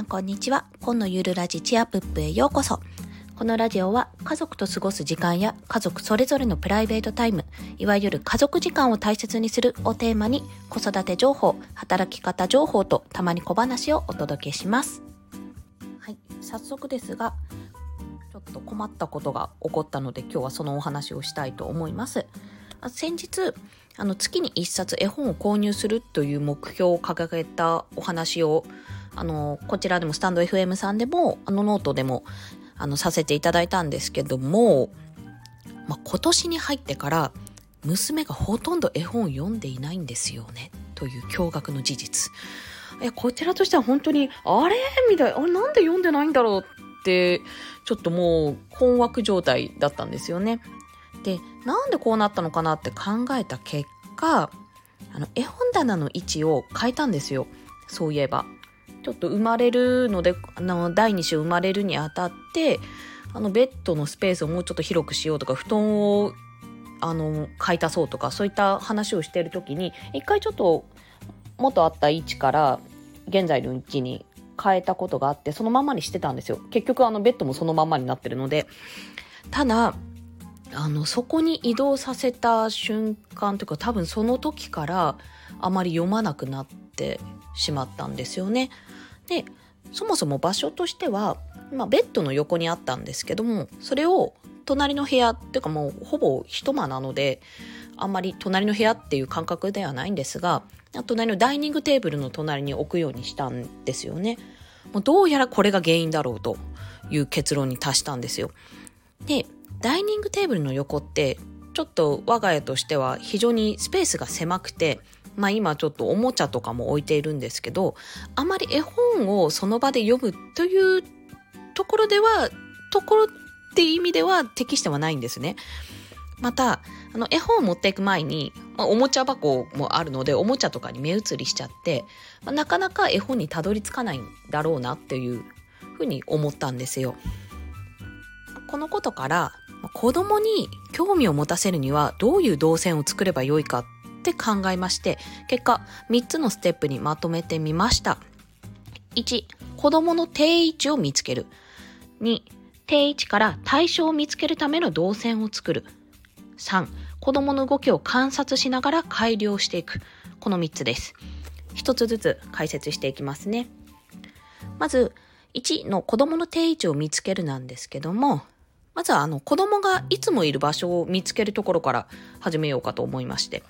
んこんにちは。今のゆるラジチアプップへようこそ。このラジオは家族と過ごす時間や家族それぞれのプライベートタイム、いわゆる家族時間を大切にするをテーマに子育て情報、働き方情報とたまに小話をお届けします。はい、早速ですが、ちょっと困ったことが起こったので今日はそのお話をしたいと思います。先日、あの月に1冊絵本を購入するという目標を掲げたお話をあのこちらでもスタンド FM さんでもあのノートでもあのさせていただいたんですけども、まあ、今年に入ってから娘がほとんど絵本を読んでいないんですよねという驚愕の事実。えこちらとしては本当にあれ？みたいなあれ？なんで読んでないんだろうってちょっともう困惑状態だったんですよね。でなんでこうなったのかなって考えた結果あの絵本棚の位置を変えたんですよそういえばちょっと生まれるのであの第2子生まれるにあたってあのベッドのスペースをもうちょっと広くしようとか布団をあの買い足そうとかそういった話をしてる時に一回ちょっと元あった位置から現在の位置に変えたことがあってそのままにしてたんですよ結局あのベッドもそのままになってるのでただあのそこに移動させた瞬間というか多分その時からあまり読まなくなってしまったんですよね。でそもそも場所としては、まあ、ベッドの横にあったんですけどもそれを隣の部屋っていうかもうほぼ一間なのであんまり隣の部屋っていう感覚ではないんですが隣のダイニングテーブルの隣に置くようにしたんですよね。もうどうやらこれが原因だろうという結論に達したんですよ。でダイニングテーブルの横ってちょっと我が家としては非常にスペースが狭くてまあ今ちょっとおもちゃとかも置いているんですけどあまり絵本をその場で読むというところではところっていう意味では適してはないんですね。またあの絵本を持っていく前に、まあ、おもちゃ箱もあるのでおもちゃとかに目移りしちゃって、まあ、なかなか絵本にたどり着かないんだろうなっていうふうに思ったんですよ。このことから子供に興味を持たせるにはどういう動線を作ればよいかって考えまして、結果3つのステップにまとめてみました。1、子供の定位置を見つける。2、定位置から対象を見つけるための動線を作る。3、子供の動きを観察しながら改良していく。この3つです。1つずつ解説していきますね。まず、1の子供の定位置を見つけるなんですけども、まずはあの子供がいつもいる場所を見つけるところから始めようかと思いまして。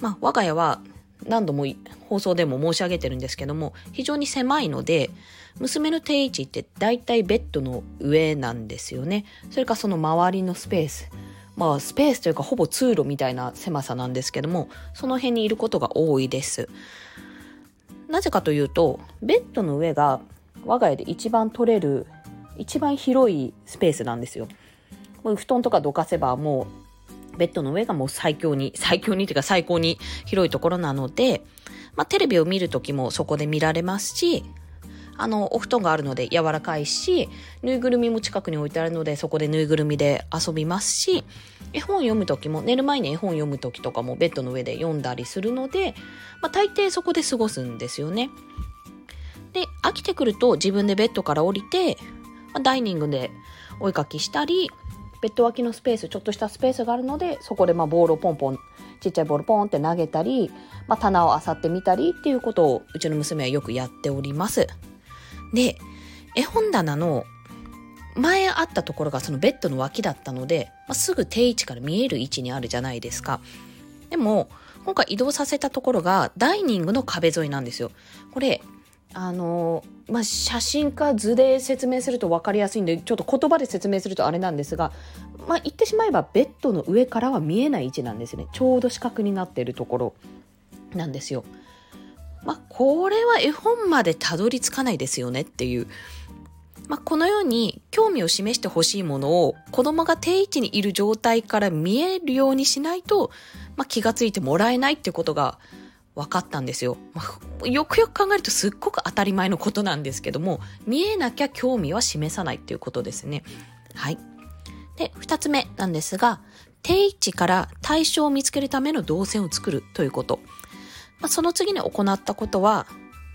まあ、我が家は何度も放送でも申し上げてるんですけども、非常に狭いので、娘の定位置って大体ベッドの上なんですよね。それかその周りのスペース。まあ、スペースというかほぼ通路みたいな狭さなんですけども、その辺にいることが多いです。なぜかというと、ベッドの上が我が家で一番取れる一番広いスペースなんですよ。布団とかどかせばもうベッドの上がもう最強に、最強にっていうか最高に広いところなので、まあ、テレビを見るときもそこで見られますし、あの、お布団があるので柔らかいし、ぬいぐるみも近くに置いてあるので、そこでぬいぐるみで遊びますし、絵本読むときも、寝る前に絵本読むときとかもベッドの上で読んだりするので、まあ、大抵そこで過ごすんですよね。で、飽きてくると自分でベッドから降りてま、ダイニングでお絵かきしたり、ベッド脇のスペース、ちょっとしたスペースがあるので、そこでまあボールをポンポン、ちっちゃいボールポンって投げたり、まあ、棚を漁ってみたりっていうことをうちの娘はよくやっております。で、絵本棚の前あったところがそのベッドの脇だったので、まあ、すぐ定位置から見える位置にあるじゃないですか。でも、今回移動させたところがダイニングの壁沿いなんですよ。これ、あのまあ、写真か図で説明すると分かりやすいんでちょっと言葉で説明するとあれなんですが、まあ、言ってしまえばベッドの上からは見えない位置なんですねちょうど四角になっているところなんですよ。まあ、これは絵本までたどり着かないですよねっていう。まあ、このように興味を示してほしいものを子供が定位置にいる状態から見えるようにしないと、まあ、気がついてもらえないってことが分かったんですよ。まあ、よくよく考えるとすっごく当たり前のことなんですけども、見えなきゃ興味は示さないっていうことですね。はい。で、二つ目なんですが、定位置から対象を見つけるための動線を作るということ。まあ、その次に行ったことは、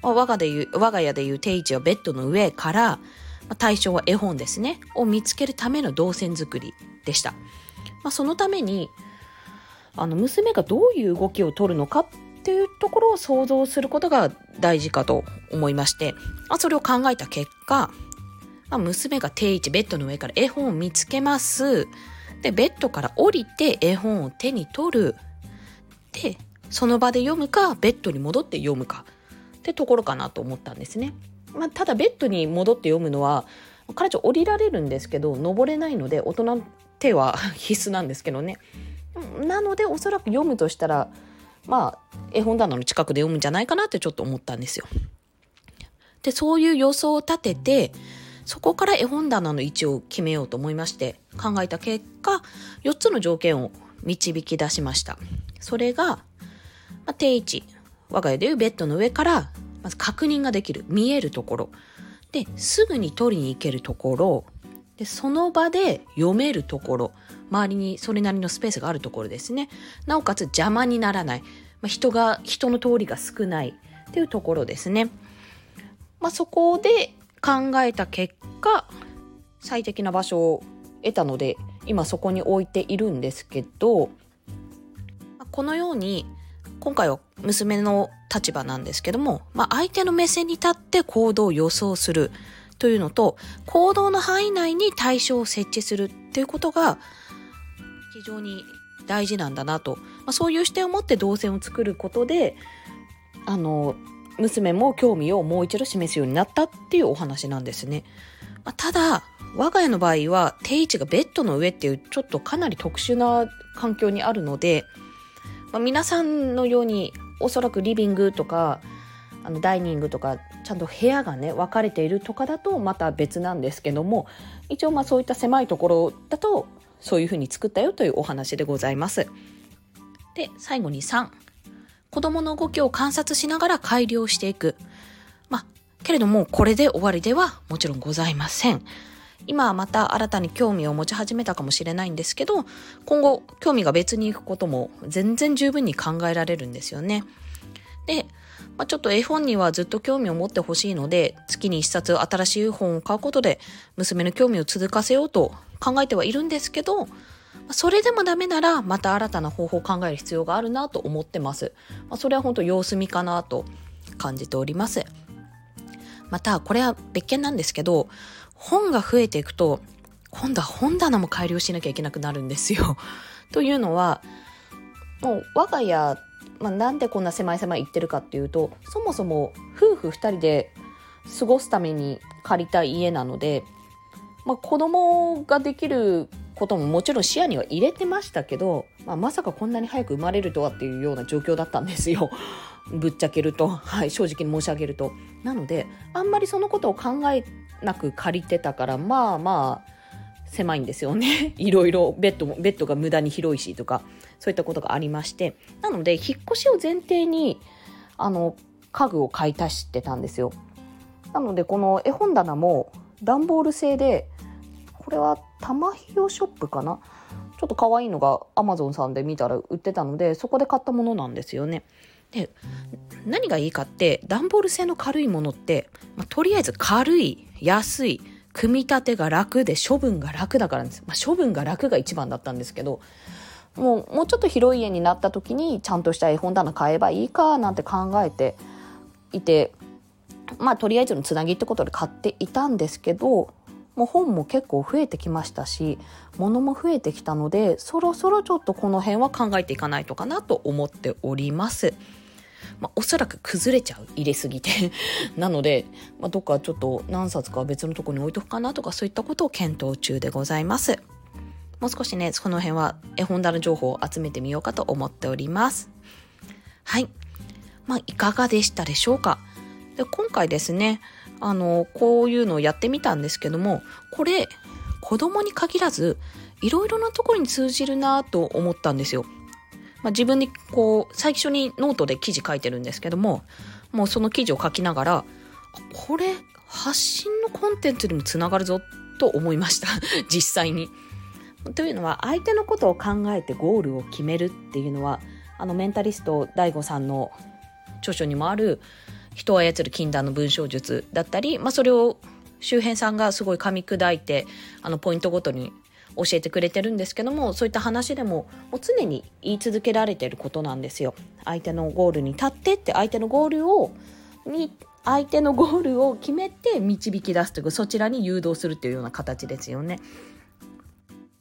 我がで言う我が家でいう定位置はベッドの上から対象は絵本ですねを見つけるための動線作りでした、まあ、そのためにあの娘がどういう動きを取るのかっていうところを想像することが大事かと思いまして、まあ、それを考えた結果、まあ、娘が定位置ベッドの上から絵本を見つけますでベッドから降りて絵本を手に取るでその場で読むかベッドに戻って読むかってところかなと思ったんですね。まあ、ただベッドに戻って読むのは彼女降りられるんですけど登れないので大人手は 必須なんですけどね。なのでおそらく読むとしたらまあ絵本棚の近くで読むんじゃないかなってちょっと思ったんですよ。でそういう予想を立ててそこから絵本棚の位置を決めようと思いまして考えた結果4つの条件を導き出しました。それが、まあ、定位置我が家でいうベッドの上からまず確認ができる見えるところですぐに取りに行けるところでその場で読めるところ周りにそれなりのスペースがあるところですね。なおかつ邪魔にならない、まあ、人が人の通りが少ない。っていうところですね、まあ、そこで考えた結果最適な場所を得たので今そこに置いているんですけどこのように今回は娘の立場なんですけども、まあ、相手の目線に立って行動を予想する。というのと行動の範囲内に対象を設置するっていうことが非常に大事なんだなと、まあ、そういう視点を持って動線を作ることであの娘も興味をもう一度示すようになったっていうお話なんですね。まあ、ただ我が家の場合は定位置がベッドの上っていうちょっとかなり特殊な環境にあるので、まあ、皆さんのようにおそらくリビングとかあのダイニングとかちゃんと部屋がね分かれているとかだとまた別なんですけども一応まあそういった狭いところだとそういうふうに作ったよというお話でございます。で最後に3子供の動きを観察しながら改良していく。まあけれどもこれで終わりではもちろんございません。今はまた新たに興味を持ち始めたかもしれないんですけど今後興味が別に行くことも全然十分に考えられるんですよね。で、まあ、ちょっと絵本にはずっと興味を持ってほしいので月に一冊新しい本を買うことで娘の興味を続かせようと考えてはいるんですけどそれでもダメならまた新たな方法を考える必要があるなと思ってます。まあ、それは本当様子見かなと感じております。またこれは別件なんですけど本が増えていくと、今度は本棚も改良しなきゃいけなくなるんですよ。というのは、もう我が家、まあ、なんでこんな狭い狭い言ってるかっていうと、そもそも夫婦2人で過ごすために借りた家なので、まあ、子供ができることももちろん視野には入れてましたけど、まあ、まさかこんなに早く生まれるとはっていうような状況だったんですよ。ぶっちゃけると、はい、正直に申し上げると。なので、あんまりそのことを考えなく借りてたからまあまあ狭いんですよね。いろいろベッドもベッドが無駄に広いしとかそういったことがありまして。なので引っ越しを前提にあの家具を買い足してたんですよ。なのでこの絵本棚も段ボール製でこれは玉ひよショップかな？ちょっと可愛いのがアマゾンさんで見たら売ってたのでそこで買ったものなんですよね。で何がいいかって段ボール製の軽いものって、まあ、とりあえず軽い安い組み立てが楽で処分が楽だからです、まあ、処分が楽が一番だったんですけどもうもうちょっと広い家になった時にちゃんとした絵本棚買えばいいかなんて考えていてまあとりあえずのつなぎってことで買っていたんですけどもう本も結構増えてきましたし物も増えてきたのでそろそろちょっとこの辺は考えていかないとかなと思っております。まあ、おそらく崩れちゃう入れすぎて なので、まあ、どっかちょっと何冊か別のとこに置いとくかなとかそういったことを検討中でございます。もう少しねその辺は絵本棚情報を集めてみようかと思っております。はい。まあいかがでしたでしょうか？で今回ですねあのこういうのをやってみたんですけどもこれ子供に限らずいろいろなところに通じるなと思ったんですよ。まあ、自分にこう最初にノートで記事書いてるんですけどももうその記事を書きながらこれ発信のコンテンツにもつながるぞと思いました 実際に。というのは相手のことを考えてゴールを決めるっていうのはあのメンタリスト DAIGO さんの著書にもある人を操る禁断の文章術だったり、まあ、それを周辺さんがすごい噛み砕いてあのポイントごとに教えてくれてるんですけどもそういった話でももう常に言い続けられてることなんですよ。相手のゴールに立ってって相手のゴールをに相手のゴールを決めて導き出すというかそちらに誘導するっていうような形ですよね。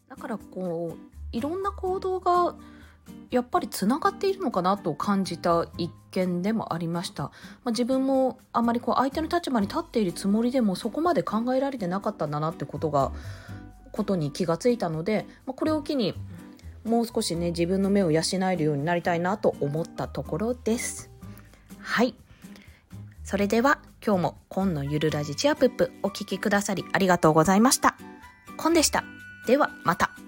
だからこういろんな行動がやっぱりつながっているのかなと感じた一件でもありました、まあ、自分もあまりこう相手の立場に立っているつもりでもそこまで考えられてなかったんだなってことがことに気がついたので、まあ、これを機にもう少しね自分の目を養えるようになりたいなと思ったところです。はい。それでは今日も今のゆるラジチアプップお聴きくださりありがとうございました。コンでした。ではまた。